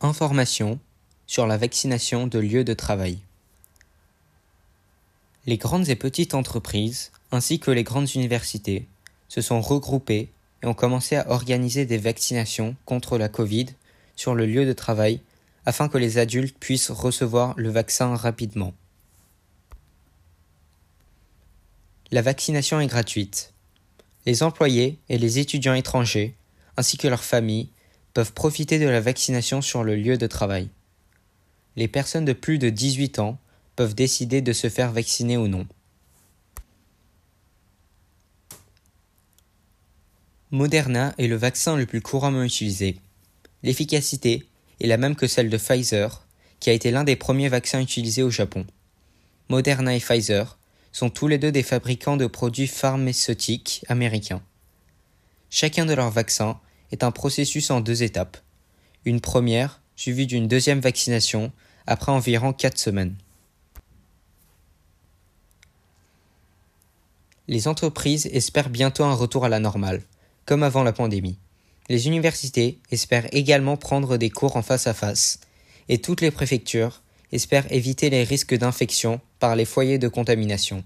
Information sur la vaccination de lieux de travail. Les grandes et petites entreprises, ainsi que les grandes universités, se sont regroupées et ont commencé à organiser des vaccinations contre la Covid sur le lieu de travail afin que les adultes puissent recevoir le vaccin rapidement. La vaccination est gratuite. Les employés et les étudiants étrangers, ainsi que leurs familles, peuvent profiter de la vaccination sur le lieu de travail. Les personnes de plus de 18 ans peuvent décider de se faire vacciner ou non. Moderna est le vaccin le plus couramment utilisé. L'efficacité est la même que celle de Pfizer, qui a été l'un des premiers vaccins utilisés au Japon. Moderna et Pfizer sont tous les deux des fabricants de produits pharmaceutiques américains. Chacun de leurs vaccins est un processus en deux étapes. Une première, suivie d'une deuxième vaccination, après environ quatre semaines. Les entreprises espèrent bientôt un retour à la normale, comme avant la pandémie. Les universités espèrent également prendre des cours en face à face, et toutes les préfectures espèrent éviter les risques d'infection par les foyers de contamination.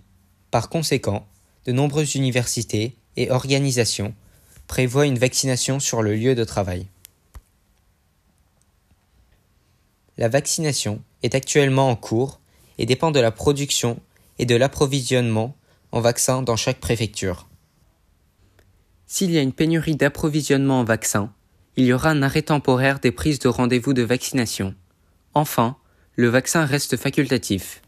Par conséquent, de nombreuses universités et organisations prévoient une vaccination sur le lieu de travail. La vaccination est actuellement en cours et dépend de la production et de l'approvisionnement en vaccins dans chaque préfecture. S'il y a une pénurie d'approvisionnement en vaccins, il y aura un arrêt temporaire des prises de rendez-vous de vaccination. Enfin, le vaccin reste facultatif.